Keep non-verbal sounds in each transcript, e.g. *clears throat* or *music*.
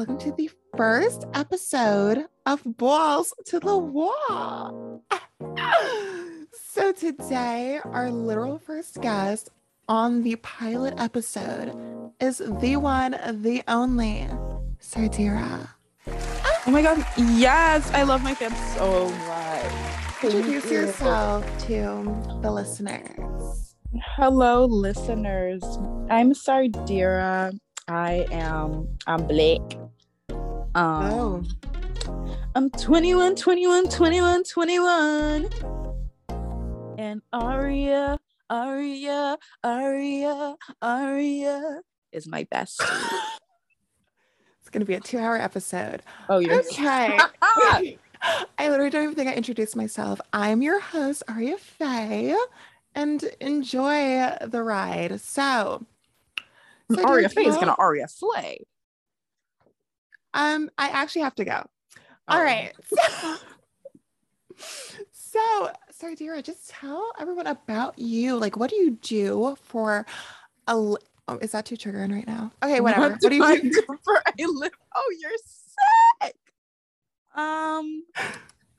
Welcome to the first episode of Balls to the Wall. so, today, our literal first guest on the pilot episode is the one, the only Sardira. Oh my god, yes, I love my fans so much. Introduce yourself to the listeners. Hello, listeners. I'm Sardira. I am I'm black. Um, Oh, I'm 21, 21, 21, 21. And Aria, Aria, Aria, Aria is my best. *laughs* it's going to be a two hour episode. Oh, you're Okay. *laughs* I literally don't even think I introduced myself. I'm your host, Aria Faye, and enjoy the ride. So, so Aria Faye is gonna Aria slay. Um, I actually have to go. All Oh. right. *laughs* So, Sardira, just tell everyone about you. Like, what do you do for a? li- Oh, is that too triggering right now? Okay, whatever. What, do you I do? do for *laughs* a living? Oh, you're sick. Um,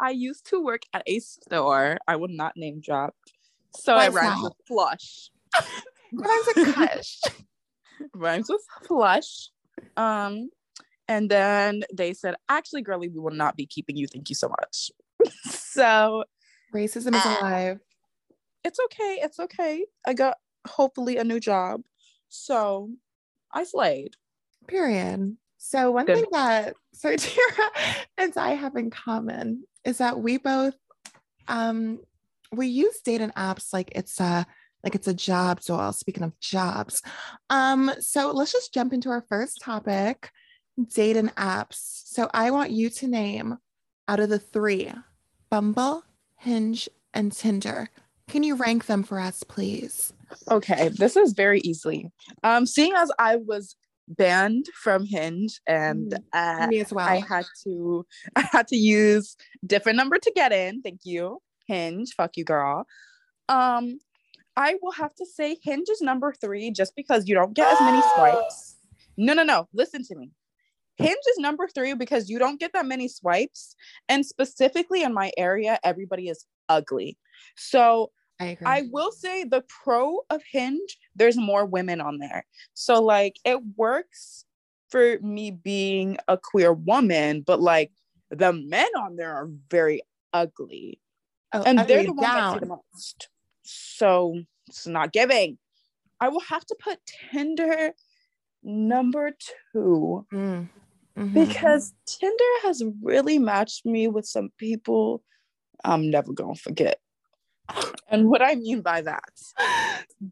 I used to work at a store. I would not name drop. So I that? with flush. *laughs* Rhymes with Kush. Rhymes with flush. Um, and then they said, actually, girly, we will not be keeping you. Thank you so much. *laughs* so Racism is alive. it's okay. It's okay. I got hopefully a new job. So I slayed. Period. So one Good. thing that Sardira *laughs* and I have in common is that we both um we use dating apps like it's a like it's a job. So well, speaking of jobs. Um, so let's just jump into our first topic, dating apps. So I want you to name out of the three, Bumble, Hinge, and Tinder. Can you rank them for us, please? Okay, this is very easily. Um, seeing as I was banned from Hinge and uh, Me as well. I had to *laughs* I had to use different number to get in. Thank you, Hinge. Fuck you, girl. Um, I will have to say Hinge is number three just because you don't get as many swipes. No, no, no. Listen to me. Hinge is number three because you don't get that many swipes, and specifically in my area, everybody is ugly. So I. I will say the pro of Hinge, there's more women on there. So like it works for me being a queer woman, but like the men on there are very ugly. oh, And they're the ones I see the most. So it's not giving. I will have to put Tinder number two Mm. Mhm. because Tinder has really matched me with some people I'm never gonna forget. And what I mean by that,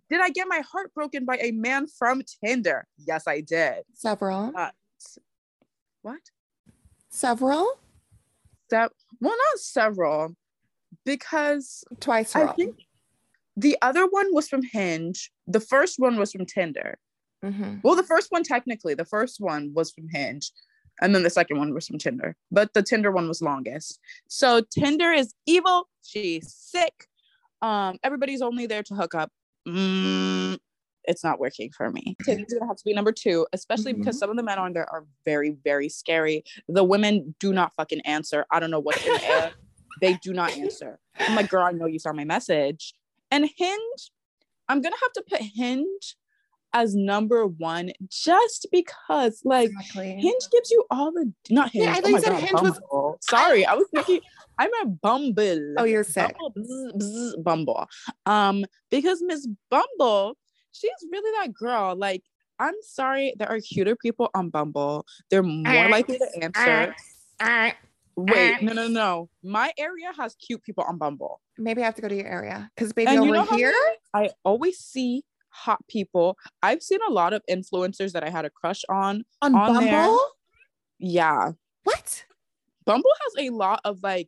did I get my heart broken by a man from Tinder? Yes, I did. several, Uh, What? several, That well, not several, because twice. I think the other one was from Hinge. The first one was from Tinder. Mhm. Well, the first one technically, the first one was from Hinge, and then the second one was from Tinder. But the Tinder one was longest. So Tinder is evil. She's sick. Um, everybody's only there to hook up. Mm, it's not working for me. Tinder's gonna have to be number two, especially because some of the men on there are very, very scary. The women do not fucking answer. I don't know what's in the air. They do not answer. I'm like, girl, I know you saw my message. And Hinge, I'm gonna have to put Hinge as number one just because like Exactly. Hinge gives you all the not Hinge. Yeah, I oh you my said God, Hinge was- Sorry, I was *laughs* thinking I'm a Bumble. Oh, you're sick. Bumble, bzz, bzz, Bumble. Um, because Miss Bumble, she's really that girl. Like, I'm sorry, there are cuter people on Bumble. They're more likely to answer. Uh, Wait, no, no, no. My area has cute people on Bumble. maybe I have to go to your area because baby And you over know here. I always see hot people. I've seen a lot of influencers that I had a crush on. On, on Bumble? there. Yeah. What? Bumble has a lot of like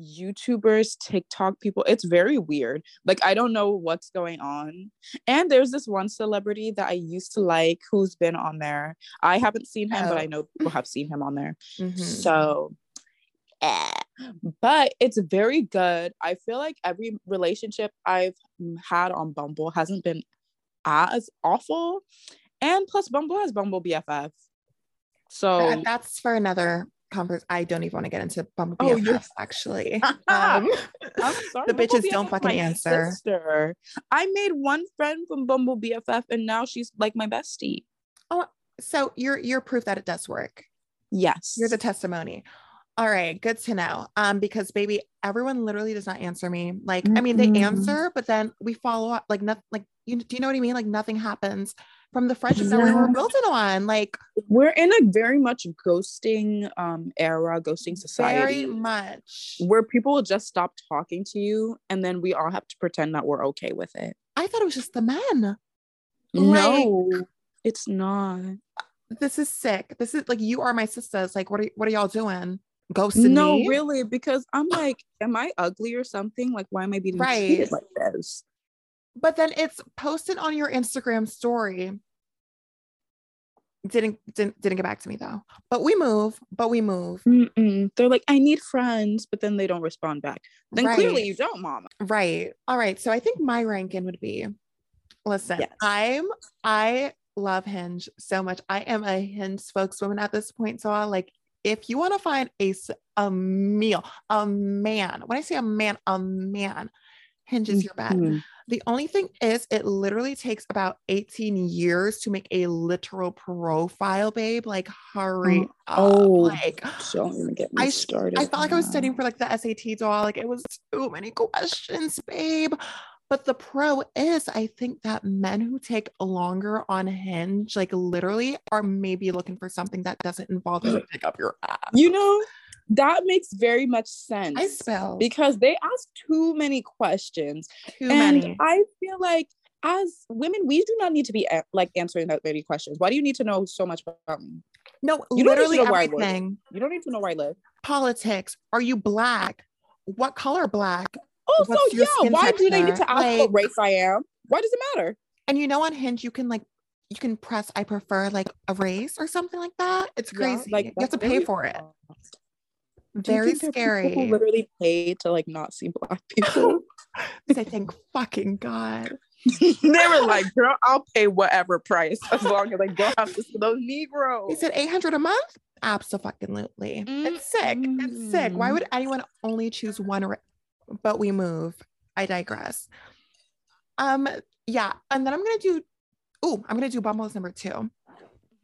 YouTubers, TikTok people. It's very weird. Like I don't know what's going on. And there's this one celebrity that I used to like who's been on there. I haven't seen him, but Oh. I know people have seen him on there. Mhm. So eh. but it's very good. I feel like every relationship I've had on Bumble hasn't been as awful. And plus, Bumble has Bumble BFF. So That- that's for another conference. I don't even want to get into Bumble Oh, BFF actually. *laughs* Um, I'm *laughs* sorry. The Bumble bitches don't BFF fucking answer. Sister. I made one friend from Bumble BFF, and now she's like my bestie. Oh, so you're you're proof that it does work. Yes. You're the testimony. All right, good to know. Um, because baby, everyone literally does not answer me. Like, I mean, they answer, but then we follow up. Like, nothing. Like, you do you know what I mean? Like, nothing happens from the friendships that we were Yeah. building on. Like, We're in a very much ghosting um era, ghosting society. very much. where people will just stop talking to you and then we all have to pretend that we're okay with it. I thought it was just the men. Like- no, it's not. This is sick. This is like you are my sisters. Like, what are what are y'all doing? Ghosting No, me? really, because I'm like, am I ugly or something? Like, why am I being Right. treated like this? But then it's posted on your Instagram story. Didn't didn't didn't get back to me though. But we move. But we move. Mm-mm. They're like, I need friends, but then they don't respond back. Then clearly you don't, mama. Right. All right. So I think my ranking would be listen, Yes. I'm I love Hinge so much. I am a Hinge spokeswoman at this point. So I like if you want to find a, a meal, a man, when I say a man, a man, Hinge is your bet. Mhm. The only thing is, it literally takes about 18 years to make a literal profile, babe. Like, hurry up. Oh, Like, Don't even get me I- started. I felt like I was studying for like the SAT doll. Like it was too many questions, babe. But the pro is, I think that men who take longer on Hinge, like literally, are maybe looking for something that doesn't involve them to *clears throat* pick up your ass. You know, that makes very much sense. I spell because they ask too many questions too and many. i feel like as women we do not need to be like answering that many questions why do you need to know so much about me no, you don't need to literally know where I live. everything. you don't need to know where i live Politics. Are you black? What color black? Also What's your yeah why do they need to ask Like- what race i am why does it matter And you know, on Hinge, you can like you can press I prefer like a race or something like that. It's Yeah, crazy. like you have to pay for it. soft. Do you Very are people scary. literally pay to like not see black *laughs* people I think fucking God. *laughs* they were like girl i'll pay whatever price as long as i don't have to see those negroes He said 800 a month? Absolutely. It's sick. It's sick. Why Mm. would anyone only choose one? ra- But we move. I digress. Um, yeah. And then I'm gonna do oh, I'm gonna do Bumble as number two.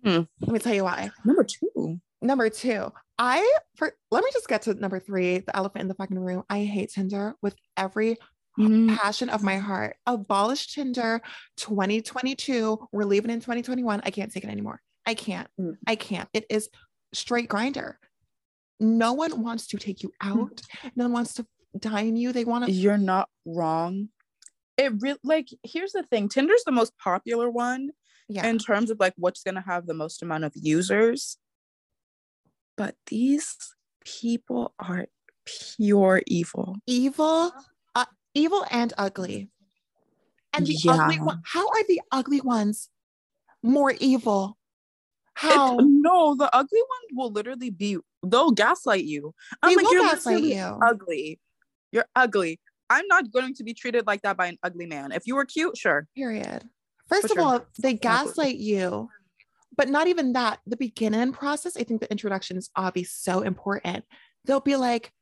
Hmm. Let me tell you why. number two Number two, I for let me just get to number three, the elephant in the fucking room. I hate Tinder with every Mm, passion of my heart. Abolish Tinder 2022. We're leaving in 2021. I can't take it anymore. I can't. Mm. I can't. It is straight Grindr. No one wants to take you out. No one wants to dine you. They want to. you're not wrong. It really like here's the thing. Tinder's the most popular one Yeah. in terms of like what's gonna have the most amount of users. But these people are pure evil. evil, uh, evil and ugly. And the ugly one. How are the ugly ones more evil? It's- How? no, the ugly ones will literally be they'll gaslight you. I'm They like, will you're gaslight you. ugly. You're ugly. I'm not going to be treated like that by an ugly man. If you were cute, sure. Period. First of all, they gaslight you, but not even that. The beginning process, I think the introduction is obviously so important. They'll be like,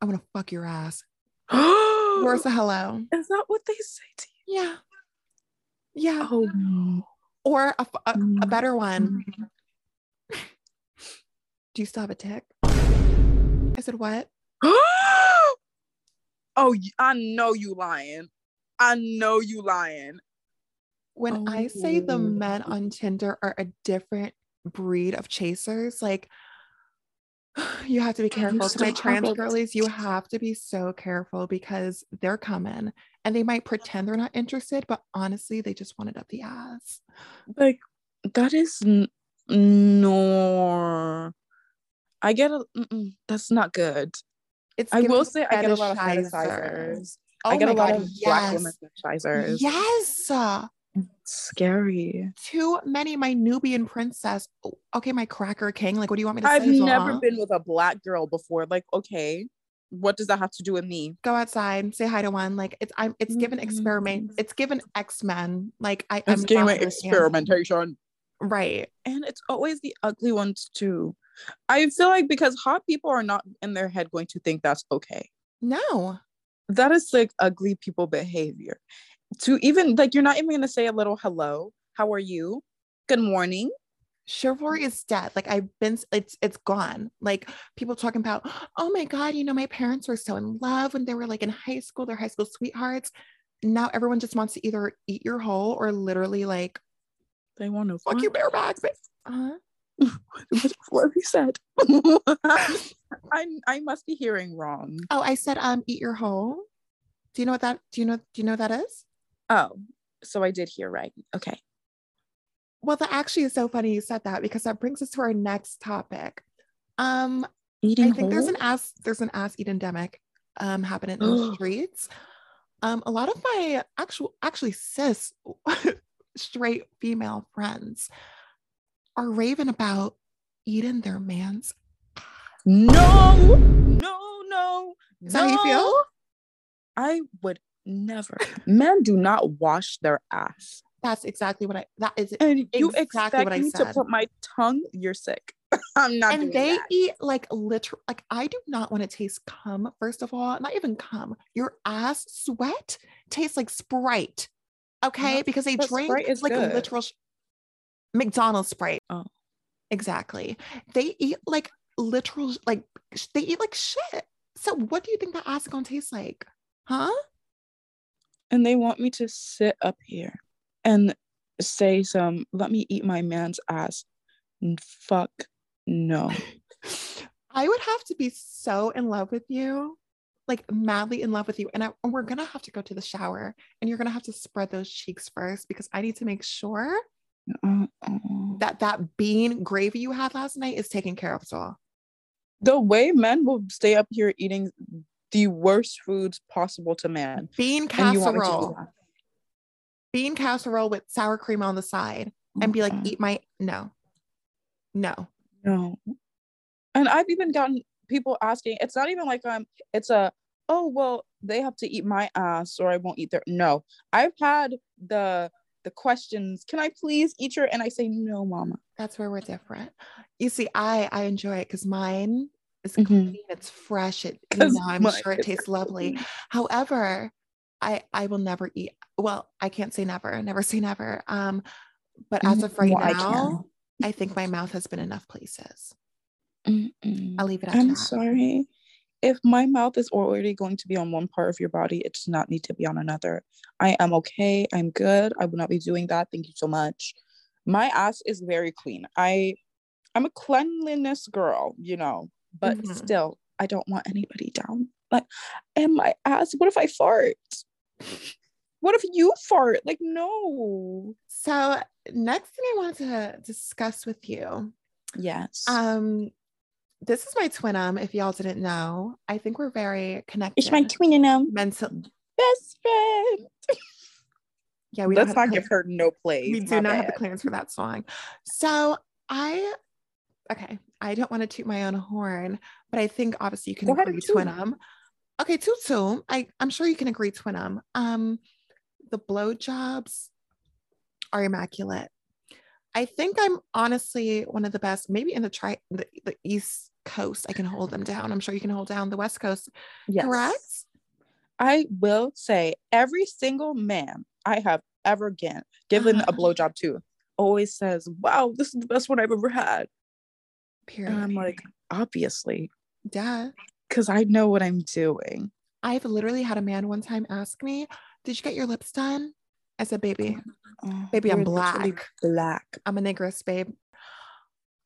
I want to fuck your ass. *gasps* Where's the hello? Is that what they say to you? Yeah. Yeah. Oh, Or a, a, a Mm. better one. *laughs* Do you still have a tick? I said, what? *gasps* *laughs* oh, i know you lying. I know you lying. When I say the Oh. men on Tinder are a different breed of chasers, like *sighs* you have to be careful. To my still trans haven't. girlies, you have to be so careful because they're coming and they might pretend they're not interested, but honestly, they just want it up the ass. Like that is n- no. I get a. that's not good. It's I will say I get a lot of fetishizer. fetishizers. Oh I get a lot God, of black yes. women fetishizers. Yes. Scary. Too many. My Nubian princess. Oh, Okay, my cracker king. Like, what do you want me to say? I've say? never been with a black girl before. Like, okay, what does that have to do with me? Go outside, say hi to one. Like it's I'm it's given experiment. Mm. It's given X Men. Like I It's not experimentation. Right. And it's always the ugly ones too. I feel like because hot people are not in their head going to think that's okay. No. That is like ugly people behavior. To even like you're not even gonna say a little hello. How are you? Good morning. Chivalry is dead. Like I've been it's it's gone. Like people talking about, oh my God, you know, my parents were so in love when they were like in high school, they're high school sweethearts. Now everyone just wants to either eat your whole or literally like they want to fuck you bareback. Uh-huh. *laughs* what have you said? *laughs* I I must be hearing wrong. Oh, I said um eat your whole. Do you know what that do you know do you know what that is? Oh, so I did hear right. Okay. Well, that actually is so funny you said that because that brings us to our next topic. Um Eating I think whole? there's an ass there's an ass eat endemic um happening in the *gasps* streets. Um a lot of my actual actually cis *laughs* straight female friends are raving about eating their man's No, no, no. Is that how you feel? I would never. Men do not wash their ass. That's exactly what I that is And you Exactly expect what I me to put my tongue? You're sick. *laughs* I'm not and they that. eat like literal like I do not want to taste cum, first of all, not even cum. Your ass sweat tastes like Sprite. Okay, No, because they drink like good. literal sh- McDonald's Sprite. Oh. Exactly. They eat like literal like they eat like shit. So what do you think that ass is gonna taste like? Huh? and they want me to sit up here and say some let me eat my man's ass fuck no *laughs* I would have to be so in love with you, like madly in love with you. And, I, and we're gonna have to go to the shower and you're gonna have to spread those cheeks first because I need to make sure Uh-uh. that that bean gravy you had last night is taken care of so well. the way men will stay up here eating the worst foods possible to man. Bean and you want me to casserole, bean casserole with sour cream on the side and be like, eat my no, no. no. And i've even gotten people asking it's not even like i'm it's a oh well they have to eat my ass or i won't eat their no. I've had the the questions can i please eat your and i say no mama That's where we're different. You see, I I enjoy it because mine is Mhm. clean, it's fresh. It you know, I'm sure it tastes lovely. However, I I will never eat. Well, I can't say never. Never say never. Um, but as of right Well, I now, I, think my mouth has been enough places. Mm-mm. I'll leave it at I'm that. sorry. If my mouth is already going to be on one part of your body, it does not need to be on another. I am okay. I'm good. I will not be doing that. Thank you so much. My ass is very clean. I I'm a cleanliness girl, you know, but Mhm. still, I don't want anybody down. Like, and my ass, what if I fart? What if you fart? Like, no. So next thing I wanted to discuss with you. Yes. Um, this is my twinum. If y'all didn't know, I think we're very connected. it's my twin and mental. best friend. Yeah, we don't Let's not to give her no place. we do not have the clearance for that song. So I, okay, I don't want to toot my own horn, but I think obviously you can Go agree and toot. twinum. Okay, toot toot. I I'm sure you can agree twinum. Um, the blowjobs are immaculate. I think I'm honestly one of the best, maybe in the tri the, the East Coast. I can hold them down. I'm sure you can hold down the West Coast. Yes. Correct? I will say every single man I have ever given given a Uh-huh. blowjob to always says, "Wow, this is the best one I've ever had." Period. And I'm like, obviously, Duh. because I know what I'm doing. I've literally had a man one time ask me, Did you get your lips done? I said, Baby, Oh, Baby, I'm you're black. Black. I'm a negress, babe.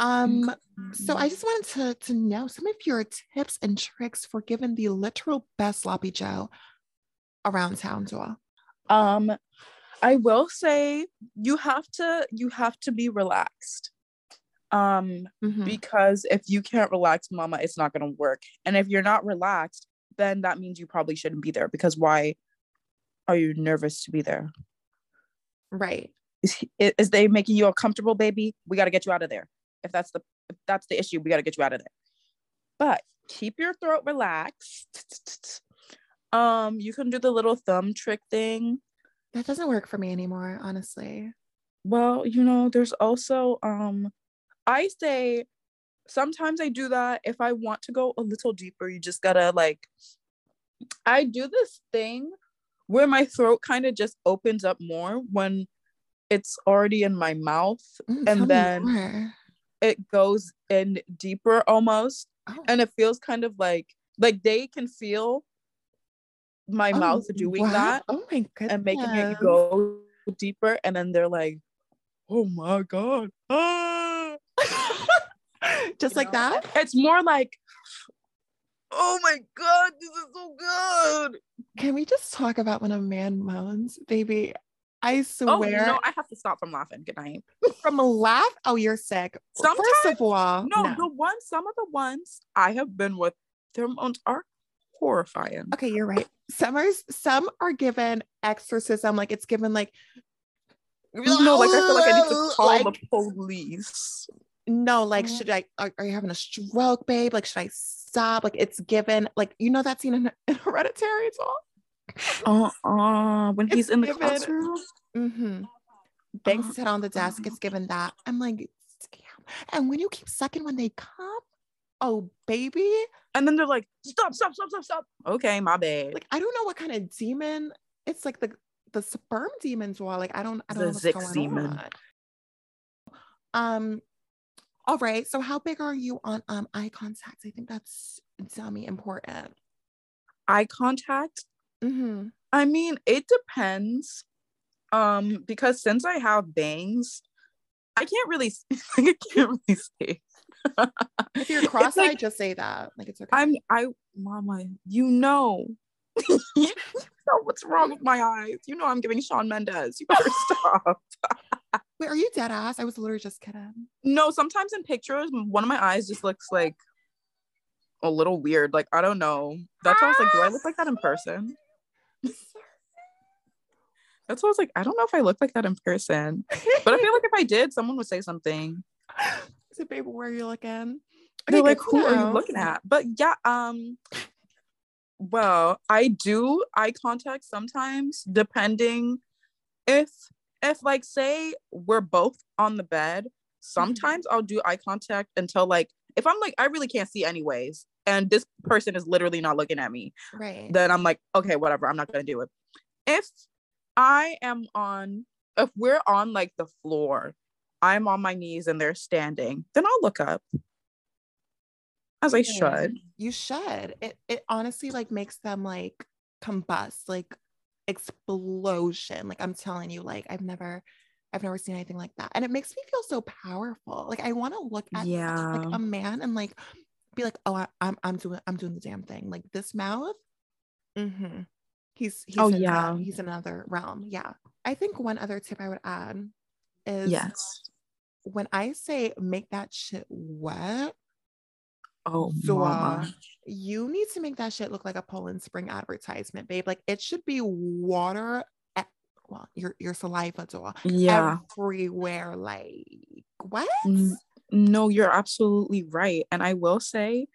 Um, so I just wanted to, to know some of your tips and tricks for giving the literal best sloppy Joe around town, Joel. um, I will say you have to you have to be relaxed. Um, Mhm. because if you can't relax, mama, it's not gonna work. And if you're not relaxed, then that means you probably shouldn't be there because why are you nervous to be there? Right. Is, is they making you uncomfortable, baby? We got to get you out of there. If that's the if that's the issue, we got to get you out of there. But keep your throat relaxed. *laughs* Um, you can do the little thumb trick thing. That doesn't work for me anymore, honestly. Well, you know, there's also um I say sometimes I do that if I want to go a little deeper, you just gotta like I do this thing where my throat kind of just opens up more when it's already in my mouth Mm, and then more. it goes in deeper almost Oh, and it feels kind of like like they can feel my oh, mouth doing wow. that Oh my goodness. and making it go deeper and then they're like oh my god ah. *laughs* Just You like know? that? it's more like oh my god this is so good Can we just talk about when a man moans, baby? I swear. oh swear, no i have to stop from laughing good night from a laugh. Oh, you're sick. First Sometimes- of all, no, the ones some of the ones i have been with their moans are horrifying Okay, you're right. Some are some are given exorcism, like it's given like no like i feel like i need to call Like, the police no, like Mhm. should I are, are you having a stroke, babe? Like, should I stop? Like it's given, like you know that scene in, *laughs* in Hereditary as well. uh-uh when he's It's in the given- classroom Mm-hmm. Bangs Uh, head on the desk. It's given that. I'm like, scam. And when you keep sucking when they come, oh baby, and then they're like stop stop stop stop stop okay my bad like I don't know what kind of demon. It's like the the sperm demons were like I don't I don't The know what's going demon. on. Um. All right. So how big are you on um eye contact? I think that's dummy important. eye contact Mm-hmm. I mean, it depends. Um, because since I have bangs, I can't really *laughs* I can't really see. If you're *laughs* cross-eyed, like, just say that. Like it's okay. I'm I mama, you know. *laughs* you know what's wrong with my eyes. You know I'm giving Shawn Mendes. You better stop. Wait, are you dead ass? I was literally just kidding. No, sometimes in pictures, one of my eyes just looks like a little weird. Like, I don't know. That's why I was like, do I look like that in person? *laughs* That's why I was like, I don't know if I look like that in person. But I feel like if I did, someone would say something. So, babe, where are you looking? They're like, who are you looking at? But yeah, um, well, I do eye contact sometimes, depending if if like say we're both on the bed, sometimes mm-hmm. I'll do eye contact until like if I'm like I really can't see anyways, and this person is literally not looking at me, Right. then I'm like, okay, whatever, I'm not gonna do it. If I am on, if we're on like the floor, I'm on my knees and they're standing, then I'll look up. As I should. You should. It it honestly like makes them like combust, like explosion. Like I'm telling you, like I've never I've never seen anything like that. And it makes me feel so powerful. Like I want to look at Yeah. like a man and like be like, oh, I, I'm I'm doing I'm doing the damn thing. Like this mouth. Mm-hmm. He's he's Oh, in yeah. that- he's another realm. Yeah. I think one other tip I would add is Yes. when I say make that shit wet, Oh, So, uh, you need to make that shit look like a Poland Spring advertisement, babe. Like it should be water. At, well, your your saliva door yeah. everywhere. Like what? No, you're absolutely right. And I will say,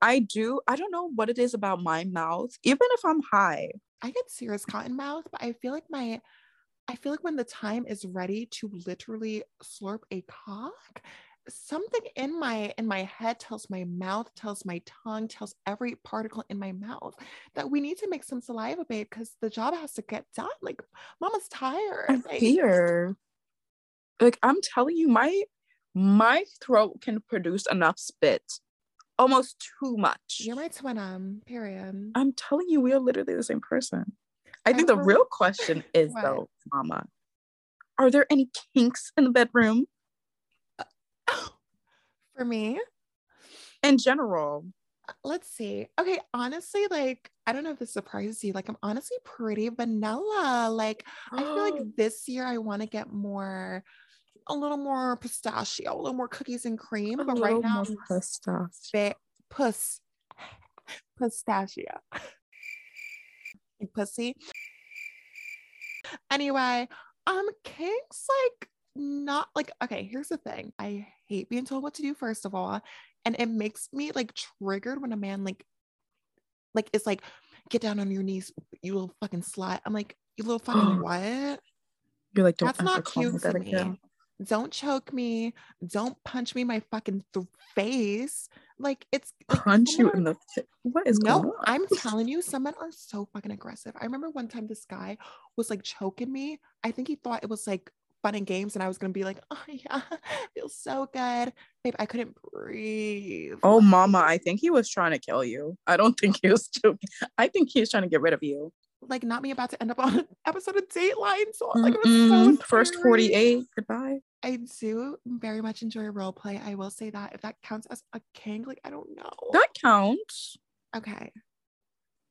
I do, I don't know what it is about my mouth, even if I'm high. I get serious cotton mouth, but I feel like my, I feel like when the time is ready to literally slurp a cock, something in my in my head tells my mouth, tells my tongue, tells every particle in my mouth that we need to make some saliva, babe, because the job has to get done. Like, mama's tired. I'm Like, here. Like I'm telling you, my my throat can produce enough spit, almost too much. You're my twin um, period. I'm telling you, we are literally the same person. I think the real question is What? though, Mama, are there any kinks in the bedroom For me, in general? let's see. Okay, honestly, like I don't know if this surprises you. Like I'm honestly pretty vanilla. Like I feel like *gasps* this year I want to get more, a little more pistachio, a little more cookies and cream. But right now, pistachio. puss, *laughs* pistachio, *laughs* pussy. Anyway, um, kinks like not like okay. Here's the thing. I hate being told what to do. First of all, and it makes me like triggered when a man like, like is like, get down on your knees, you little fucking slut. I'm like, you little fucking *gasps* what? You're like, don't That's not cute for me. again. Don't choke me. Don't punch me in my fucking th- face. Like it's like, Punch you in the fa- what is no? I'm telling you, some men are so fucking aggressive. I remember one time this guy was like choking me. I think he thought it was like fun and games, and I was gonna be like, oh *laughs* yeah, feels so good. Babe, I couldn't breathe. Oh, mama, I think he was trying to kill you. I don't think he was joking. I think he was trying to get rid of you. like not me about to end up on an *laughs* episode of Dateline. So like it was so First 48. Goodbye. I do very much enjoy role play. I will say that if that counts as a king, like I don't know. That counts. okay.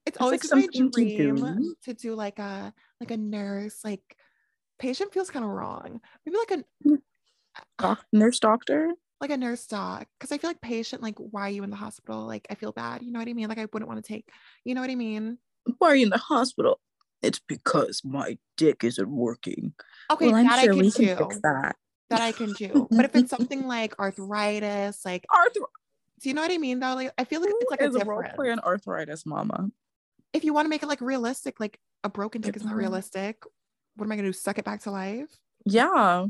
It's It's, always like, my something to dream do. to do like a like a nurse, like patient feels kind of wrong. Maybe like a *laughs* Doc- nurse doctor. like a nurse doc. Cause I feel like patient, like why are you in the hospital? Like I feel bad. You know what I mean? Like I wouldn't want to take, you know what I mean? Why are you in the hospital? It's because my dick isn't working. Okay, well, I'm that sure I can we can fix that. That I can do. But if it's something *laughs* like arthritis, like Arthur do you know what I mean though? Like I feel like it's like a a role play on arthritis, mama. if you want to make it like realistic, like a broken dick is not realistic. What am I gonna do? Suck it back to life? Yeah.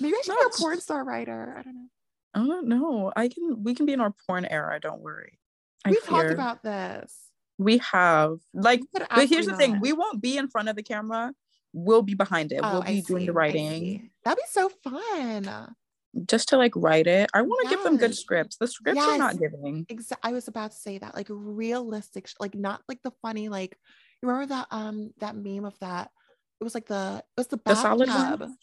Maybe I should be a porn star writer. I don't know. I don't know. I can. We can be in our porn era. Don't worry. We've talked about this. We have like. But But here's the thing: we won't be in front of the camera. We'll be behind it. Oh, we'll I be doing see, the writing. That'd be so fun. just to like write it. I want to give them good scripts. The scripts are not giving. Exa- I was about to say that, like realistic, like not like the funny, like remember that um that meme of that? It was like the it was the The solid bathtub. one?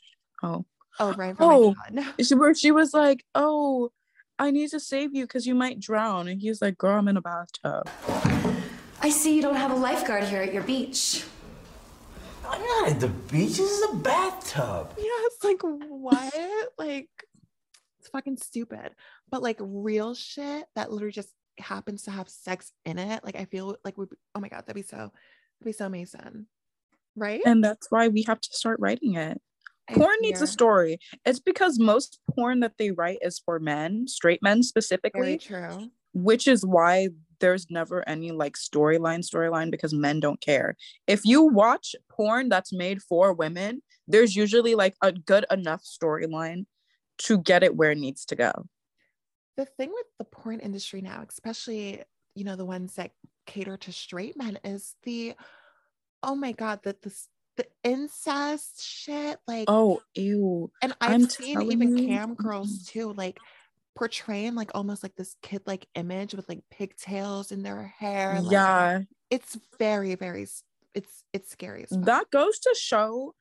Oh, Oh, right. from my Oh. God. she, where she was like, "Oh, I need to save you because you might drown," and he's like, "Girl, I'm in a bathtub." I see you don't have a lifeguard here at your beach. I'm not at the beach. This is a bathtub. Yeah, it's like what? *laughs* like it's fucking stupid. But like real shit that literally just happens to have sex in it. Like I feel like we oh my god, that'd be so that'd be so amazing. Right? And that's why we have to start writing it. I porn needs a story. It's because most porn that they write is for men, straight men Very specifically, true. which is why there's never any like storyline storyline because men don't care. If you watch porn that's made for women, there's usually like a good enough storyline to get it where it needs to go. The thing with the porn industry now, especially, you know, the ones that cater to straight men, is the oh my god, that the the incest shit. Like Oh, ew. and I've I'm seen even you. cam girls too, like portraying like almost like this kid like image with like pigtails in their hair. like, yeah. it's very, very it's it's scary as fuck. That goes to show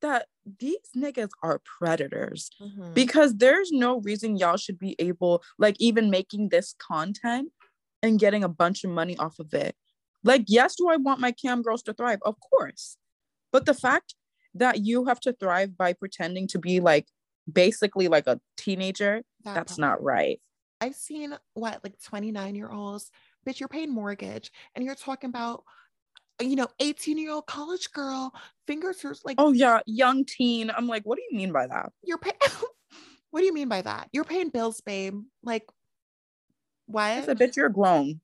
that these niggas are predators. Mhm. because there's no reason y'all should be able like even making this content and getting a bunch of money off of it like yes do i want my cam girls to thrive of course but the fact that you have to thrive by pretending to be like basically like a teenager That that's not right I've seen what like 29 year olds, bitch, you're paying mortgage and you're talking about, you know, 18 year old college girl, fingers are like, oh yeah young teen i'm like what do you mean by that you're paying. *laughs* what do you mean by that? You're paying bills, babe. Like, i what? said bitch you're grown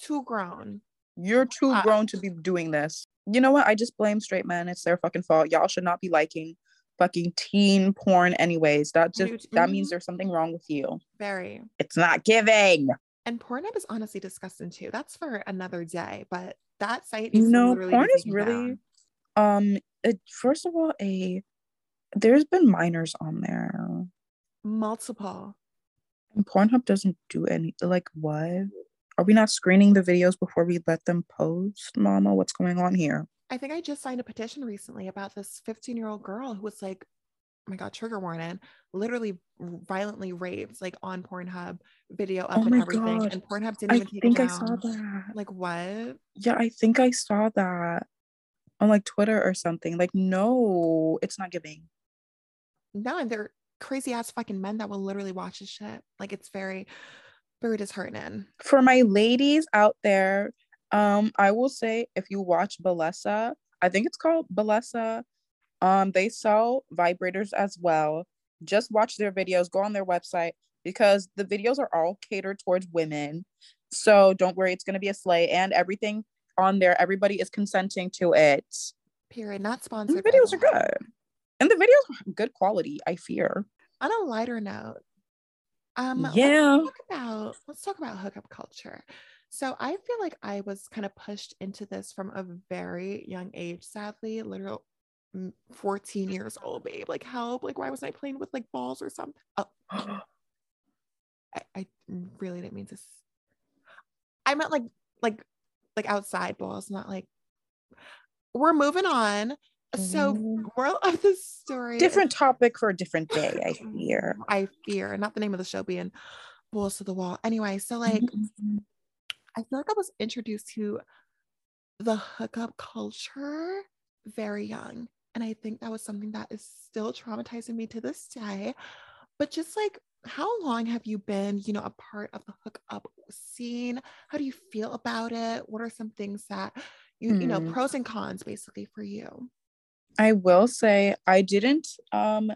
Too grown. you're too Uh, grown to be doing this you know what i just blame straight men it's their fucking fault y'all should not be liking fucking teen porn anyways that just that means mhm. there's something wrong with you Very. it's not giving And Pornhub is honestly disgusting too. That's for another day. But that site to no porn is really down. um it, first of all a there's been minors on there multiple. And pornhub doesn't do any like what are we not screening the videos before we let them post mama what's going on here I think I just signed a petition recently about this 15 year old girl who was like, oh my God, trigger warning, literally violently raped, like on Pornhub, video up Oh and everything. God. And Pornhub didn't i even take think it i down. saw that Like, what? yeah i think i saw that on like twitter or something like no it's not giving No, and they're crazy ass fucking men that will literally watch this shit. Like, it's very, very disheartening. for my ladies out there, um, I will say if you watch Bellesa, I think it's called Bellesa. Um, they sell vibrators as well. Just watch their videos, go on their website because the videos are all catered towards women. So don't worry, it's gonna be a slay and everything on there, everybody is consenting to it. Period. Not sponsored. the videos are good. And the videos are good quality, I fear. On a lighter note, um, Yeah. let's talk about let's talk about hookup culture. So I feel like I was kind of pushed into this from a very young age, sadly, literal mm, 14 years old, babe. Like help, like why was I playing with like balls or something? Oh, *gasps* I, I really didn't mean to. I meant like like like outside balls, not like. We're moving on. So Mm. moral *laughs* of the story. different topic for a different day, I *clears throat* fear. I fear, not the name of the show being balls to the wall. Anyway, so like Mm-hmm. I feel like I was introduced to the hookup culture very young. And I think that was something that is still traumatizing me to this day. But just like, how long have you been, you know, a part of the hookup scene? How do you feel about it? What are some things that you, you know, Hmm. pros and cons basically for you? I will say I didn't um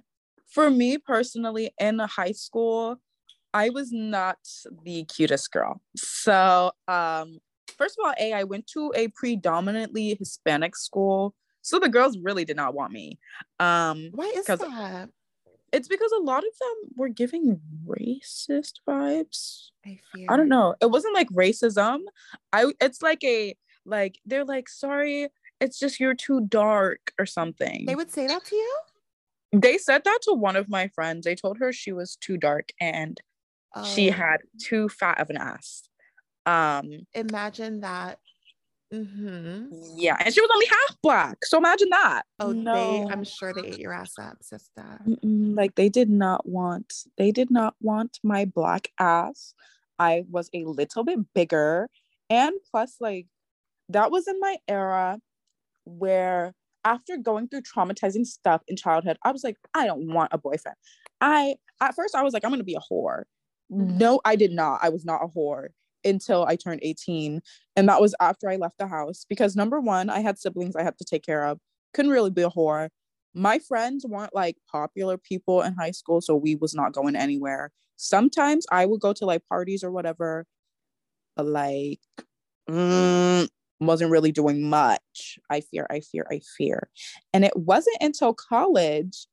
for me personally in high school I was not the cutest girl. So um first of all A I went to a predominantly Hispanic school. So the girls really did not want me. Um Why is that? it's because a lot of them were giving racist vibes. I fear. I don't know. It wasn't like racism. I it's like a like they're like sorry it's just you're too dark or something. They would say that to you? They said that to one of my friends. They told her she was too dark and she Oh, had too fat of an ass. Um, imagine that. hmm yeah, and she was only half black. So imagine that. Oh, no. they, I'm sure they ate your ass up, sister. Mm-mm, like they did not want, they did not want my black ass. I was a little bit bigger, and plus, like that was in my era where after going through traumatizing stuff in childhood, I was like, I don't want a boyfriend. I at first I was like, I'm gonna be a whore. Mhm. No, I did not. I was not a whore until I turned 18. And that was after I left the house because number one, I had siblings I had to take care of. Couldn't really be a whore. My friends weren't like popular people in high school, so we was not going anywhere. Sometimes I would go to like parties or whatever, but like mm, wasn't really doing much. I fear, I fear, I fear. And it wasn't until college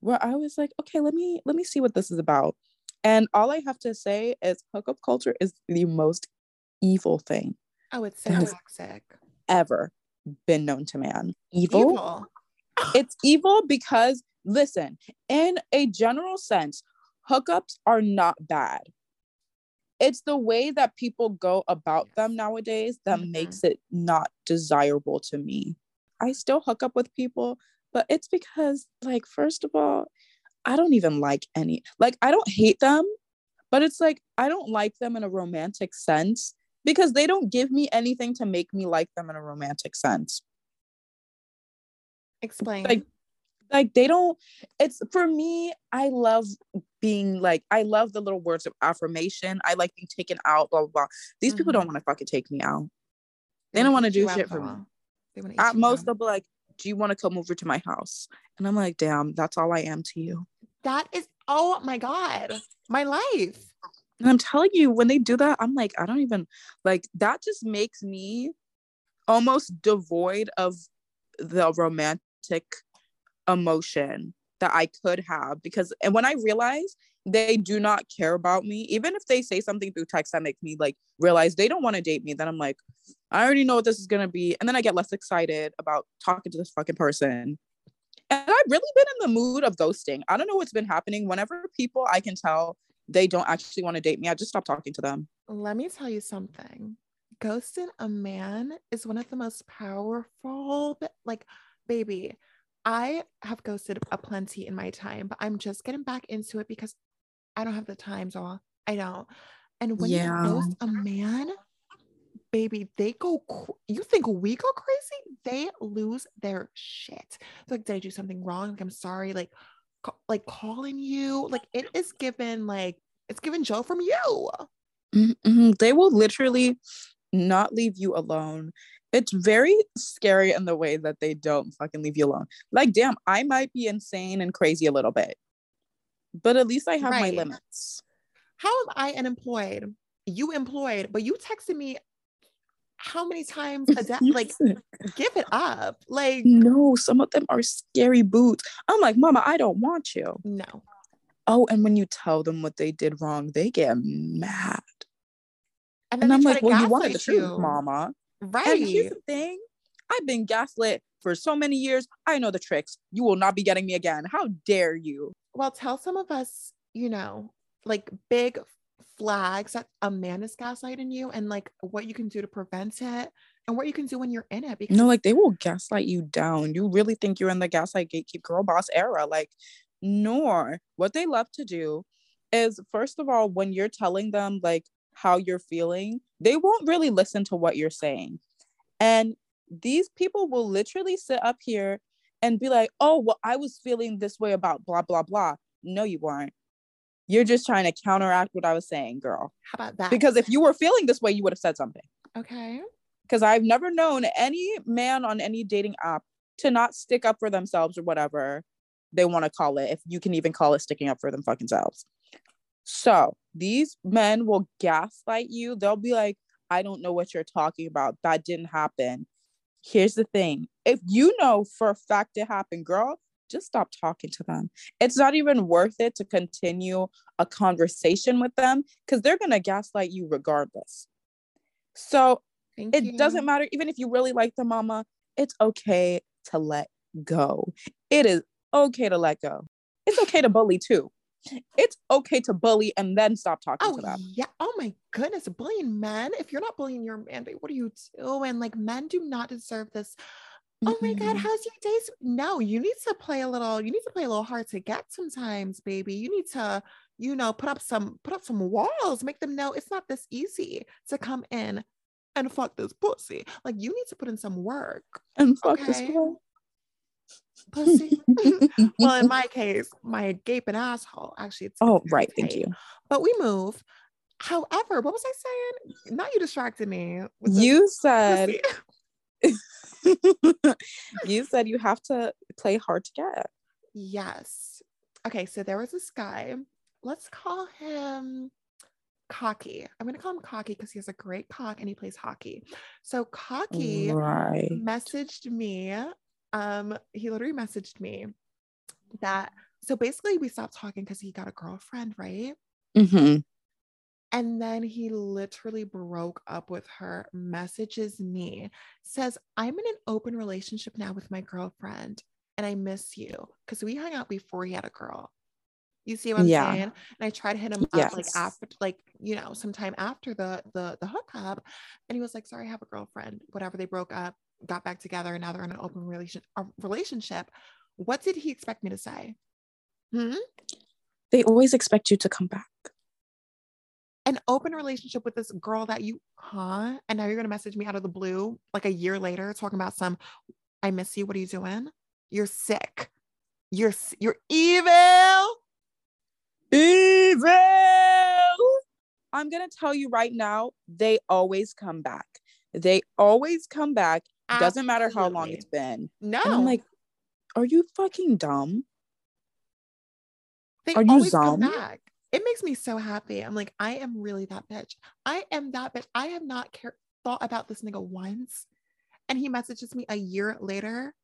where I was like, okay, let me let me see what this is about. And all I have to say is hookup culture is the most evil thing Oh, it's so toxic. ever been known to man. Evil. Evil. *laughs* It's evil because listen, in a general sense, hookups are not bad. It's the way that people go about them nowadays that Mhm. makes it not desirable to me. I still hook up with people, but it's because, like, first of all, I don't even like any, like, I don't hate them, but it's like I don't like them in a romantic sense because they don't give me anything to make me like them in a romantic sense Explain. like like they don't it's for me i love being like i love the little words of affirmation i like being taken out blah blah blah. These people mm-hmm. don't want to fucking take me out. They don't want to do shit for me. They at most up. they'll be like do you want to come over to my house? And i'm like damn that's all i am to you. That is, oh my God, my life. and i'm telling you when they do that i'm like i don't even like that just makes me almost devoid of the romantic emotion that I could have because and when I realize they do not care about me, even if they say something through text that makes me like realize they don't want to date me, then I'm like, I already know what this is gonna be. And then I get less excited about talking to this fucking person. And I've really been in the mood of ghosting. I don't know what's been happening. Whenever people I can tell they don't actually want to date me, I just stop talking to them. Let me tell you something. Ghosting a man is one of the most powerful, like, baby, I have ghosted a plenty in my time, but I'm just getting back into it because I don't have the time, so I don't. And when Yeah. you ghost a man, baby, they go. You think we go crazy? They lose their shit. Like, did I do something wrong? Like, I'm sorry. Like, ca- like calling you. Like, it is given like it's given Joe from you. Mhm. They will literally not leave you alone. It's very scary in the way that they don't fucking leave you alone. Like, damn, I might be insane and crazy a little bit, but at least I have my limits. How am I unemployed? You employed, but you texted me how many times a *laughs* day? Like, give it up. Like, no, some of them are scary boots. I'm like, Mama, I don't want you. no. Oh, and when you tell them what they did wrong, they get mad. And And I'm like, well, you wanted the truth, Mama. Right. And here's the thing I've been gaslit for so many years. I know the tricks. You will not be getting me again. How dare you? well, tell some of us, you know, like big flags that a man is gaslighting you and like what you can do to prevent it and what you can do when you're in it. Because No, like they will gaslight you down. You really think you're in the gaslight gatekeep girl boss era. Like, nor what they love to do is first of all, when you're telling them like how you're feeling, they won't really listen to what you're saying. And these people will literally sit up here and be like, oh, well, I was feeling this way about blah, blah, blah. No, you weren't. You're just trying to counteract what I was saying, girl. how about that? Because if you were feeling this way, you would have said something okay. because I've never known any man on any dating app to not stick up for themselves or whatever they want to call it, if you can even call it sticking up for them fucking selves. So these men will gaslight you. They'll be like, I don't know what you're talking about. That didn't happen. Here's the thing if you know for a fact it happened, girl, just stop talking to them. It's not even worth it to continue a conversation with them because they're going to gaslight you regardless. So Thank it you. doesn't matter even if you really like the mama it's okay to let go it is okay to let go it's okay to bully too it's okay to bully and then stop talking Oh to them yeah. Oh my goodness. Bullying men. If you're not bullying your man, what are you doing? Like men do not deserve this. Oh my God, how's your days? No, you need to play a little, you need to play a little hard to get sometimes, baby. You need to, you know, put up some put up some walls, make them know it's not this easy to come in and fuck this pussy. Like you need to put in some work. and fuck this Okay. girl Pussy. *laughs* *laughs* well, in *laughs* my case, my gaping asshole. Actually, it's oh right thank you but we move. However, what was I saying? Now you distracted me. you said you said you have to play hard to get yes. Okay, so there was this guy. Let's call him Cocky. I'm gonna call him Cocky because he has a great cock and he plays hockey. So Cocky right messaged me. Um, he literally messaged me that. So basically, we stopped talking because he got a girlfriend, right? hmm And then he literally broke up with her, messages me, says, I'm in an open relationship now with my girlfriend and I miss you. Because we hung out before he had a girl. You see what I'm Yeah. saying? And I tried to hit him up like after, like, you know, sometime after the the the hookup. And he was like, sorry, I have a girlfriend. Whatever, they broke up, got back together, and now they're in an open relation relationship. What did he expect me to say? Hmm? they always expect you to come back an open relationship with this girl that you, huh? And now you're gonna message me out of the blue, like a year later, talking about some, I miss you. What are you doing? You're sick. You're you're evil. evil. I'm gonna tell you right now, they always come back. They always come back. Doesn't matter how long it's been. No, And I'm like, are you fucking dumb? they are you always come back. It makes me so happy. I'm like, I am really that bitch. I am that bitch. I have not care- thought about this nigga once, and he messages me a year later.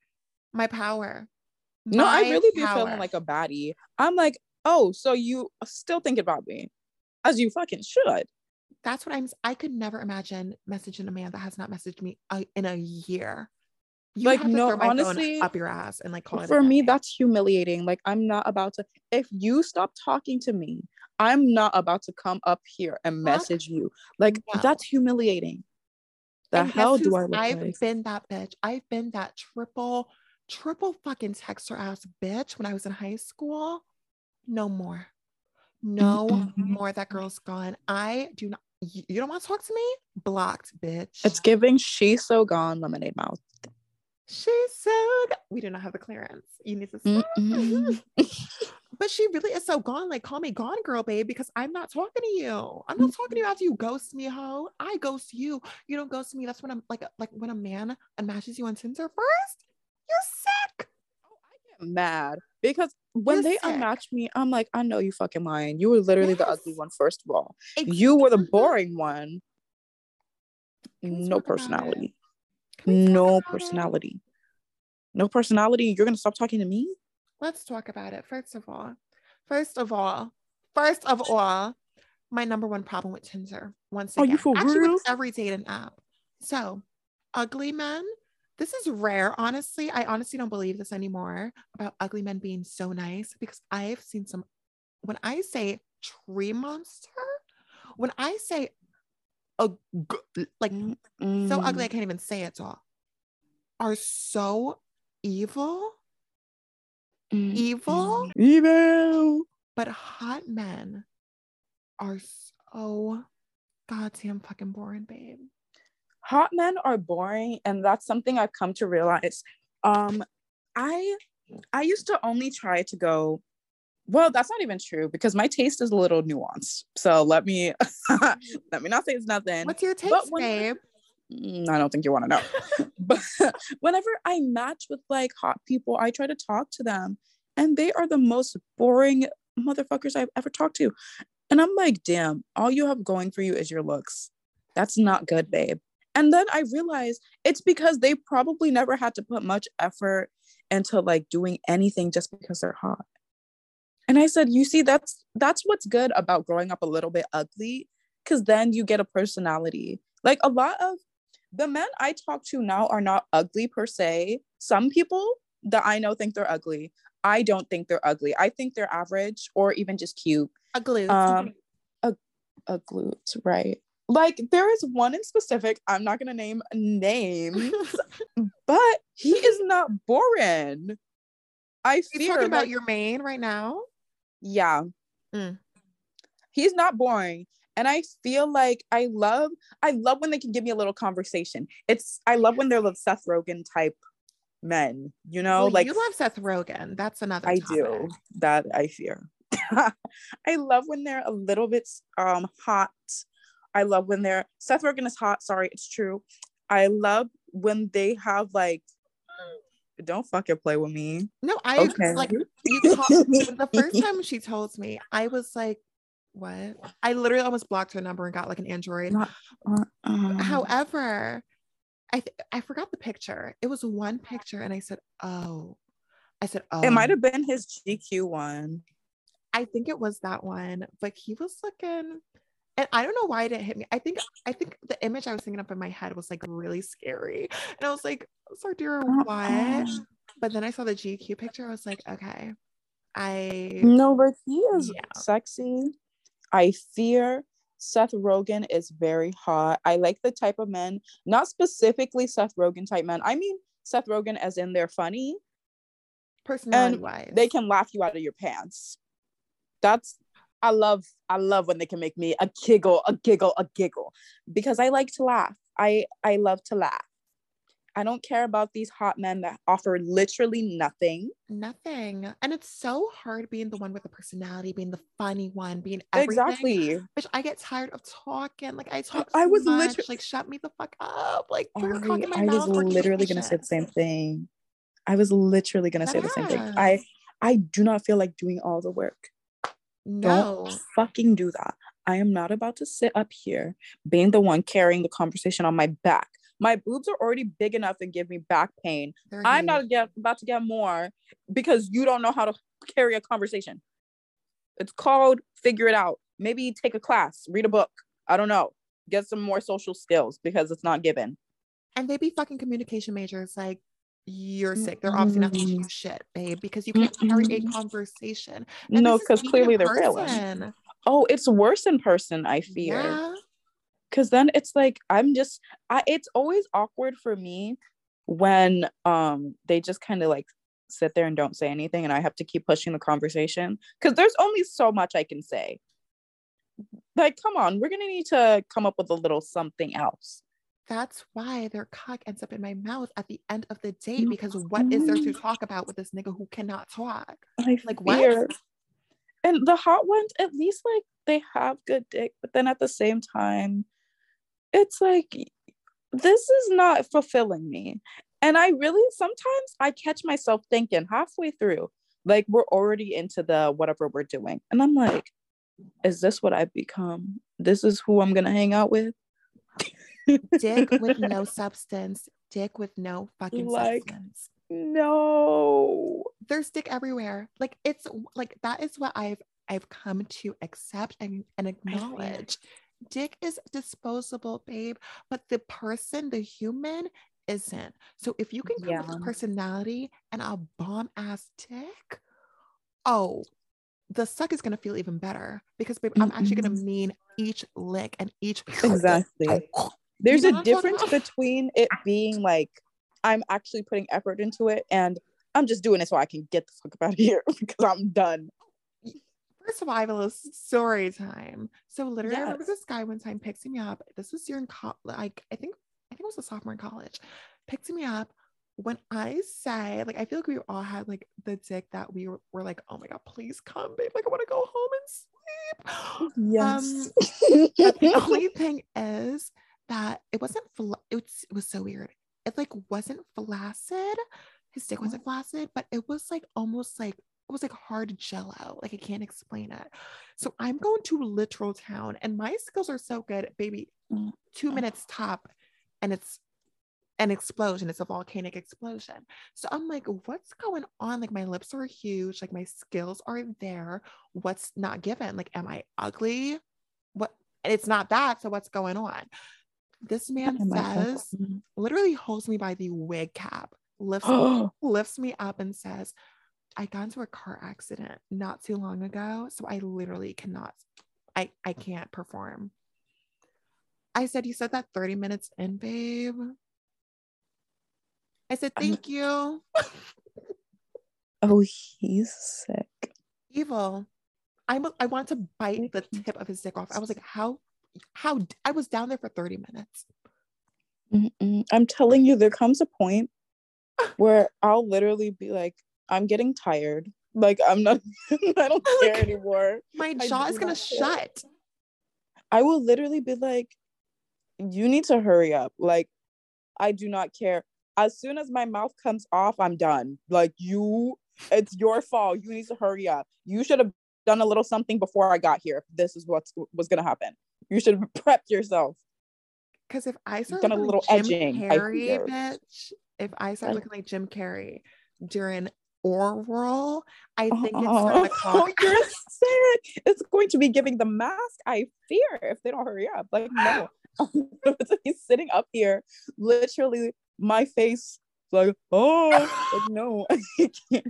My power. No, I My really be power. feeling like a baddie. I'm like, oh, so you still thinking about me, as you fucking should. That's what I'm. I could never imagine messaging a man that has not messaged me uh, in a year. You Like, have to no, throw my phone honestly, up your ass and like call it. For me, that's humiliating. Like, I'm not about to. If you stop talking to me, I'm not about to come up here and message you. Like, no. that's humiliating. The And hell do I look I've like? been that bitch. I've been that triple, triple fucking texter ass bitch when I was in high school. No more. No more. That girl's gone. I do not. You, don't want to talk to me? Blocked, bitch. It's giving she's so gone lemonade mouth. She's so. Good. We do not have the clearance. You need to. stop. Mm-hmm. *laughs* *laughs* But she really is so gone. Like, call me gone, girl, babe, because I'm not talking to you. I'm not talking to you mm-hmm. after you ghost me, ho. I ghost you. You don't ghost me. That's when I'm like, like when a man unmatches you on Tinder first. You're sick. Oh, I get mad because when You're they sick. unmatch me, I'm like, I know you fucking lying. You were literally the ugly one, first of all. You were the boring one. No talk about it? personality. Can we talk No personality. No personality. You're gonna stop talking to me? Let's talk about it. First of all, first of all, first of all, my number one problem with Tinder. Once Are again, you for actually real? with every dating app. So, ugly men. This is rare, honestly. I honestly don't believe this anymore about ugly men being so nice because I've seen some. When I say tree monster, when I say a like so ugly I Mm, can't even say it all, are so evil, mm, evil. mm. Evil. but hot men are so goddamn fucking boring, babe. Hot men are boring and that's something i've come to realize. Um i i used to only try to go well that's not even true because my taste is a little nuanced. So let me *laughs* let me not say it's nothing. What's your taste, when- babe? Mm, i don't think you want to know. *laughs* But whenever i match with like hot people i try to talk to them and they are the most boring motherfuckers i've ever talked to. And i'm like damn all you have going for you is your looks. That's not good babe and then i realized it's because they probably never had to put much effort into like doing anything just because they're hot and i said you see that's that's what's good about growing up a little bit ugly because then you get a personality like a lot of the men I talk to now are not ugly per se. Some people that I know think they're ugly. I don't think they're ugly. I think they're average or even just cute. A glue. Um, a, a glute, right? Like there is one in specific. I'm not gonna name names, *laughs* but he is not boring. I you fear talking about your main right now? yeah. Mm. He's not boring. And I feel like I love I love when they can give me a little conversation. It's I love when they're the Seth Rogen type men, you know, Well, like you love Seth Rogen. That's another. I topic. do. That I fear. *laughs* I love when they're a little bit um hot. I love when they're Seth Rogen is hot. Sorry, it's true. I love when they have like don't fucking play with me. No, I Okay. like you. Call, the first *laughs* time she told me, I was like, "What?" I literally almost blocked her number and got like an Android. Not- Uh-uh. However, I th- I forgot the picture. It was one picture, and I said, "Oh," I said, "Oh." it might have been his GQ one. I think it was that one, but he was looking, and I don't know why it didn't hit me. I think I think the image I was thinking up in my head was like really scary, and I was like, "Sardira, Uh-uh. Oh, what?" But then I saw the GQ picture. I was like, "Okay, I." No, but he is Yeah. sexy. I fear Seth Rogen is very hot. I like the type of men, not specifically Seth Rogen type men. I mean Seth Rogen as in they're funny. Personality wise, They can laugh you out of your pants. That's I love I love when they can make me a giggle, a giggle, a giggle because I like to laugh. I I love to laugh. I don't care about these hot men that offer literally nothing. nothing, and it's so hard being the one with the personality, being the funny one, being everything. Exactly. Bitch, I get tired of talking. Like I talk. I was much. literally- like, shut me the fuck up. Like put a I, cock my I was literally gonna say the same thing. I was literally gonna say the same thing. I I do not feel like doing all the work. No, Don't fucking do that. I am not about to sit up here being the one carrying the conversation on my back. My boobs are already big enough and give me back pain. they're I'm not get, about to get more because you don't know how to carry a conversation. It's called figure it out. Maybe take a class, read a book. I don't know. Get some more social skills because it's not given. and they be fucking communication majors. Like you're sick. They're obviously not teaching you shit, babe, because you can't carry a conversation. And No, because clearly they're failing. Oh, it's worse in person, I fear. Yeah. Cause then it's like I'm just I it's always awkward for me when um they just kind of like sit there and don't say anything and I have to keep pushing the conversation. Cause there's only so much I can say. Like, come on, we're gonna need to come up with a little something else. That's why their cock ends up in my mouth at the end of the date because what is there to talk about with this nigga who cannot talk? I Like, what? And the hot ones, at least like they have good dick, but then at the same time, it's like this is not fulfilling me. And I really sometimes I catch myself thinking halfway through, like we're already into the whatever we're doing. And I'm like, is this what I've become? This is who I'm gonna hang out with? Dick *laughs* with no substance, dick with no fucking Like- substance. no. There's dick everywhere. Like it's like that is what I've I've come to accept and, and acknowledge. Dick is disposable, babe, but the person, the human, isn't. So if you can come with a personality and a bomb ass dick, oh, the suck is gonna feel even better because babe, I'm actually gonna mean each lick and each Exactly. *laughs* There's a what I'm talking difference between it being like I'm actually putting effort into it and I'm just doing it so I can get the fuck out of here *laughs* because I'm done. First of all, I have a little story time. So literally, I remember this guy one time picking me up. This was during co- like I think I think it was a sophomore in college. Picked me up. When I say like I feel like we all had like the dick that we were, were like, oh my god, please come, babe. Like I want to go home and sleep. Yes. Um, but the *laughs* only thing is that it wasn't. Fla- it, was, it was so weird. It like wasn't flaccid. His dick wasn't flaccid, but it was like almost like it was like hard jello. Like I can't explain it. So I'm going to literal town, and my skills are so good, baby. Mm. Two minutes top, and it's an explosion. It's a volcanic explosion. So I'm like, what's going on? Like my lips are huge. Like my skills are there. What's not given? Like, am I ugly? What? And it's not that. So what's going on? This man says, literally holds me by the wig cap, lifts *gasps* lifts me up and says, I got into a car accident not too long ago. So I literally cannot, I, I can't perform. I said, You said that 30 minutes in, babe. I said, I'm- Thank you. *laughs* oh, he's sick. Evil. I'm, I wanted to bite the tip of his dick off. I was like, How, how, I was down there for 30 minutes. Mm-mm. I'm telling you, there comes a point *laughs* where I'll literally be like, I'm getting tired. Like I'm not, *laughs* I don't *laughs* care Like- anymore. My jaw is going to not care. shut. I will literally be like, you need to hurry up. Like, I do not care. As soon as my mouth comes off, I'm done. Like, you, it's your fault. You need to hurry up. You should have done a little something before I got here. If this is what was gonna happen. You should *laughs* have prepped yourself. Because if I start done a looking little like Jim edging, Carrey, bitch, if I start looking like Jim Carrey during oral, I think it's Oh, to clock *laughs* you're sick. It's going to be giving the mask. I fear if they don't hurry up. Like, no. *sighs* *laughs* He's sitting up here, literally, my face, like, oh, like, no, I can't,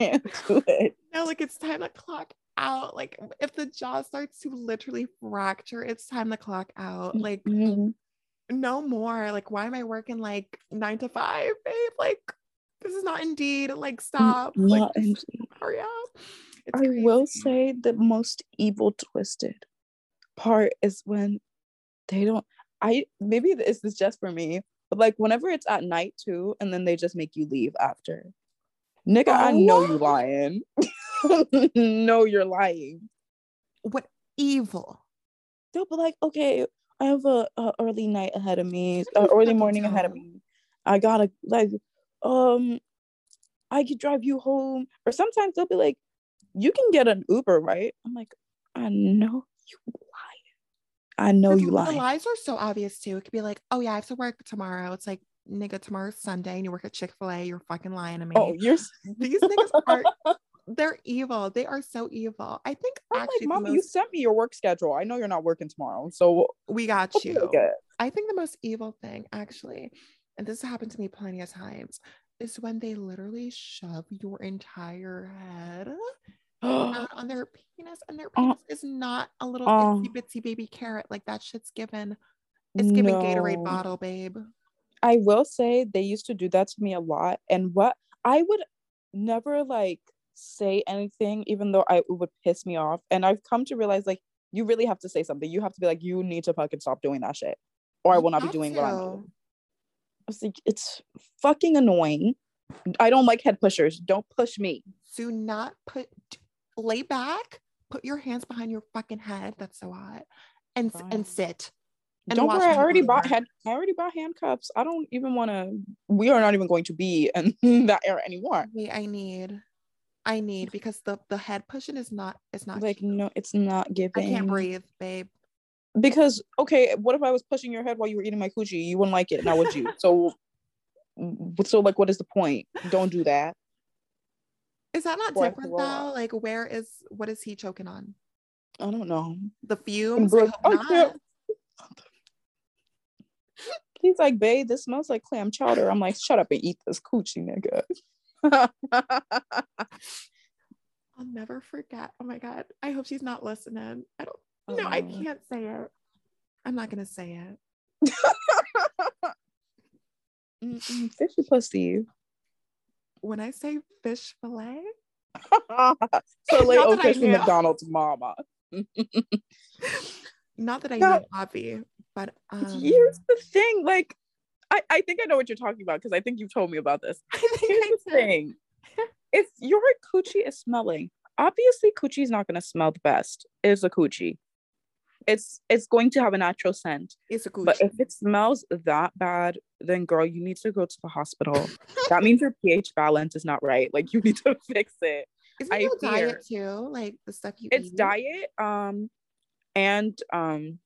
can't do it. No, like it's time to clock out. Like if the jaw starts to literally fracture, it's time to clock out. Like Mm, no more. Like why am I working like nine to five, babe? Like this is not indeed. Like stop. not just indeed. hurry up. It's I will say the most evil twisted part is when they don't I maybe this is just for me, but like whenever it's at night too, and then they just make you leave after. Nigga, I know you Oh. lying. *laughs* *laughs* no, you're lying. what evil. They'll be like, okay, I have a, a early night ahead of me, early morning ahead of me. I gotta like, um, I could drive you home. Or sometimes they'll be like, you can get an Uber, right? I'm like, I know you lie. I know you The lies are so obvious too. It could be like, oh yeah, I have to work tomorrow. It's like, nigga, tomorrow's Sunday and you work at Chick fil A. You're fucking lying to me. Oh, you're. *laughs* These niggas are, *laughs* they're evil. They are so evil. I think I'm actually like, mom, you sent me your work schedule. I know you're not working tomorrow, so we got you. I think the most evil thing, actually, and this has happened to me plenty of times, is when they literally shove your entire head *gasps* out on their penis, and their Uh, penis is not a little uh, itsy bitsy baby carrot. Like that shit's given. It's giving Gatorade bottle, babe. I will say they used to do that to me a lot. And what I would never like say anything, even though I it would piss me off. And I've come to realize like you really have to say something. You have to be like, you need to fucking stop doing that shit. Or I will not be doing what I'm doing. I was like, it's fucking annoying. I don't like head pushers. Don't push me. Do not put lay back, put your hands behind your fucking head. That's so hot. And Fine. and sit. And don't worry, I already bought head I already bought handcuffs. I don't even want to we are not even going to be in *laughs* that era anymore. Wait, I need. I need because the the head pushing is not is not Like cute. no, it's not giving. I can't breathe, babe. Because okay, what if I was pushing your head while you were eating my coochie? You wouldn't like it, now would you? *laughs* So, so like, what is the point? Don't do that. Is that not Or I different though? Like, where is what is he choking on? I don't know. The fumes? bro- I hope I can't- He's like, babe, this smells like clam chowder. I'm like, shut up and eat this coochie, nigga. I'll never forget. Oh my god. I hope she's not listening. I don't no, I Oh. can't say it. I'm not gonna say it. *laughs* Mm-mm, Fishy pussy. When I say fish fillet, *laughs* so like, Not that I okay, knew. McDonald's mama. not that I No. know Avi, but um Here's the thing, like, I, I think I know what you're talking about because I think you've told me about this. *laughs* Here's the thing. If your coochie is smelling, obviously coochie is not gonna smell the best. It's a coochie. It's it's going to have a natural scent. It's a coochie. But if it smells that bad, then girl, you need to go to the hospital. that means your pH balance is not right. Like you need to *laughs* fix it. Isn't I it diet too? Like the stuff you It's eat? diet, um, and um,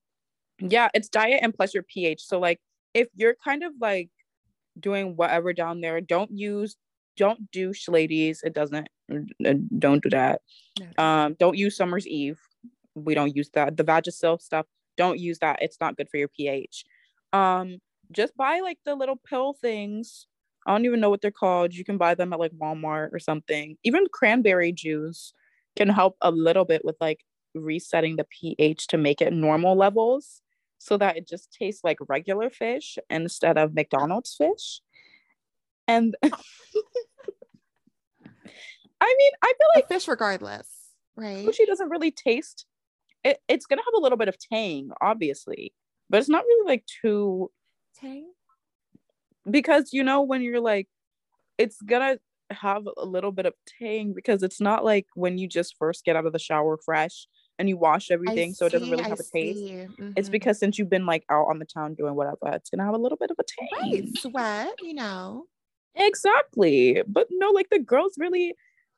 yeah, it's diet and plus your pH. So like if you're kind of like doing whatever down there, don't use don't douche ladies. It doesn't don't do that. No. Um, don't use summer's eve. We don't use that. The Vagisil stuff, don't use that. It's not good for your pH. Um, just buy like the little pill things. I don't even know what they're called. You can buy them at like Walmart or something. Even cranberry juice can help a little bit with like resetting the pH to make it normal levels so that it just tastes like regular fish instead of McDonald's fish. And *laughs* I mean, I feel like a fish regardless, right? sushi doesn't really taste it, it's gonna have a little bit of tang obviously but it's not really like too Tang? because you know when you're like it's gonna have a little bit of tang because it's not like when you just first get out of the shower fresh and you wash I everything so it doesn't really I have a taste see. it's mm-hmm. because since you've been like out on the town doing whatever it's gonna have a little bit of a taste. right sweat, you know. Exactly. But no, like the girls really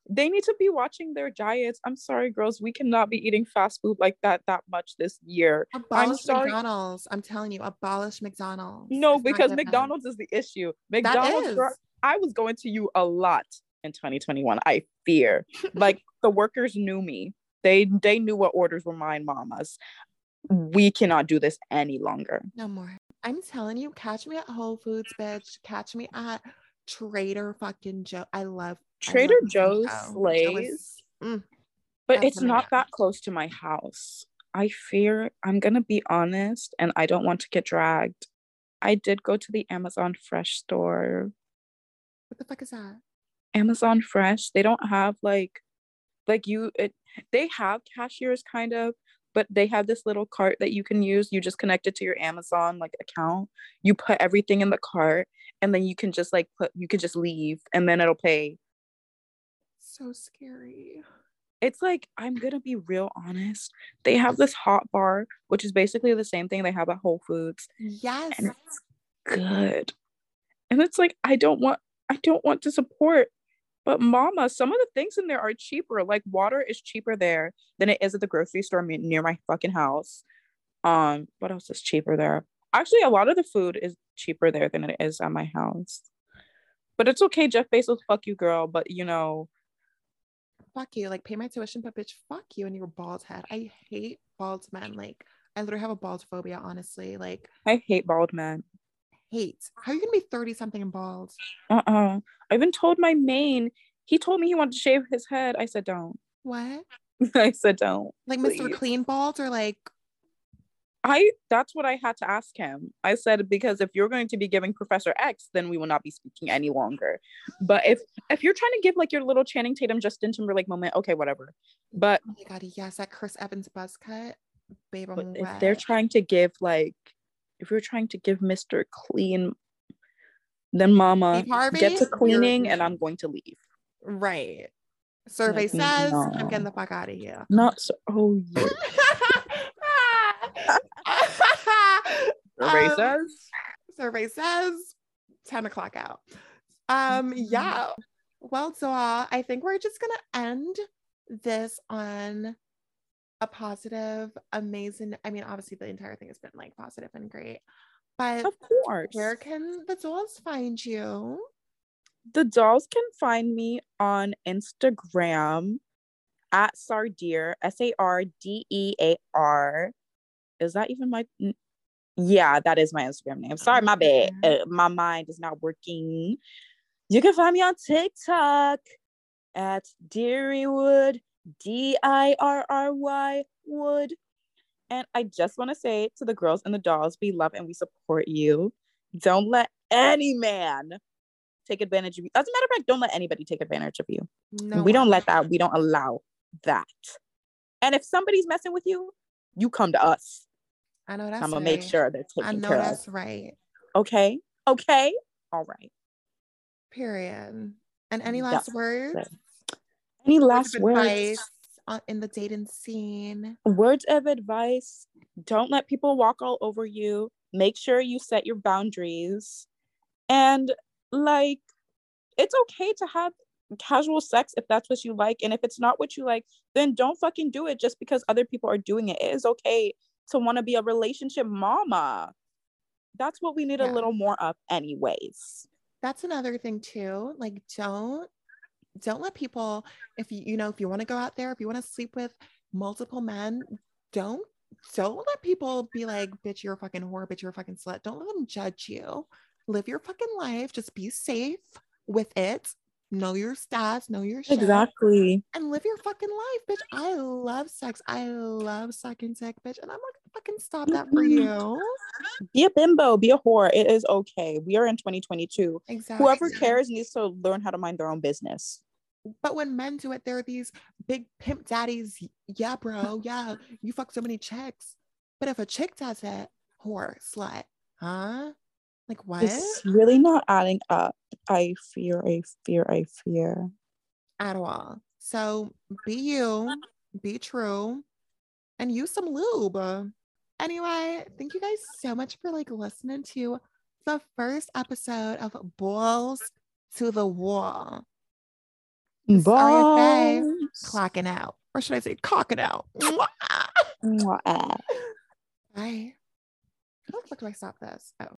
they need to be watching their diets. I'm sorry, girls, we cannot be eating fast food like that that much this year. Abolish sorry. McDonald's. I'm telling you, abolish McDonald's. No, It's because. McDonald's is the issue. That McDonald's, is. girl, I was going to you a lot in 2021. I fear. like the workers knew me. They they knew what orders were mine, mamas. We cannot do this any longer. No more. I'm telling you, catch me at Whole Foods, bitch. Catch me at Trader fucking Joe. I love I Trader love Joe's Joe. Joe slays. mm, but it's not that close to my house. I fear I'm gonna be honest, and I don't want to get dragged. I did go to the Amazon Fresh store. what the fuck is that? Amazon Fresh, they don't have like like you it they have cashiers kind of, but they have this little cart that you can use. You just connect it to your Amazon like account. You put everything in the cart and then you can just like put you can just leave and then it'll pay. So scary. it's like I'm gonna be real honest. They have this hot bar, which is basically the same thing they have at Whole Foods, Yes. and it's good. And it's like I don't want I don't want to support, but mama, some of the things in there are cheaper. Like water is cheaper there than it is at the grocery store near my fucking house. Um, what else is cheaper there? Actually, a lot of the food is cheaper there than it is at my house. But it's okay, Jeff Bezos, fuck you, girl. But you know, fuck you. Like pay my tuition, but bitch, fuck you and your bald head. I hate bald men. Like I literally have a bald phobia, honestly. Like I hate bald men. Hate. How are you gonna be 30 something and bald? uh-uh i even told my main he told me he wanted to shave his head i said don't What? *laughs* i said don't Like Mr. Clean Bald or like i that's what i had to ask him i said because if you're going to be giving professor x then we will not be speaking any longer but if if you're trying to give like your little channing tatum justin timberlake moment okay whatever but oh my god, yes, that Chris Evans buzz cut. Babe, I'm but if they're trying to give like if you're trying to give mr clean then mama Harvey, get to you're- cleaning and i'm going to leave. Right. Survey Like, says I'm getting the fuck out of here. not so oh yeah *laughs* Survey Um, says? survey says 10 o'clock out. Um yeah. Well so uh, i think we're just gonna end this on a positive, amazing. I mean, obviously the entire thing has been like positive and great. But Of course. where can the dolls find you? the dolls can find me on Instagram at Sardear, S A R D E A R. Is that even my? Yeah, that is my Instagram name. Sorry, my bad. Uh, my mind is not working. You can find me on TikTok at Dirrywood, D I R R Y Wood. And I just want to say to the girls and the dolls, we love and we support you. Don't let any man take advantage of you. As a matter of fact, don't let anybody take advantage of you. No, we don't let that. We don't allow that. And if somebody's messing with you, you come to us. I know that's I'm gonna make sure they're I know care of. that's right. Okay. Okay. All right. Period. And any last words? right. Any Words last of words? advice in the dating scene? Words of advice. Don't let people walk all over you. Make sure you set your boundaries. And like, it's okay to have casual sex if that's what you like. And if it's not what you like, then don't fucking do it just because other people are doing it. It is okay to want to be a relationship mama. That's what we need Yeah. a little more of, anyways. That's another thing too. Like, don't don't let people if you you know if you want to go out there if you want to sleep with multiple men don't don't let people be like bitch you're a fucking whore bitch you're a fucking slut. Don't let them judge you. Live your fucking life. Just be safe with it. Know your stats know your shit. Exactly. and live your fucking life bitch. I love sex. I love sucking dick bitch. And i'm gonna fucking stop that for mm-hmm. you Be a bimbo, be a whore. It is okay. We are in 2022. exactly Whoever cares needs to learn how to mind their own business. But when men do it, there are these big pimp daddies. Yeah, bro. *laughs* Yeah, you fuck so many chicks. But if a chick does it, whore, slut, huh? Like what? It's really not adding up. I fear, I fear, I fear. At all. So be you, be true, and use some lube. Anyway, thank you guys so much for like listening to the first episode of Balls to the Wall. Balls. Clocking out. Or should I say cocking out? *laughs* Bye. Fuck do I stop this? Oh.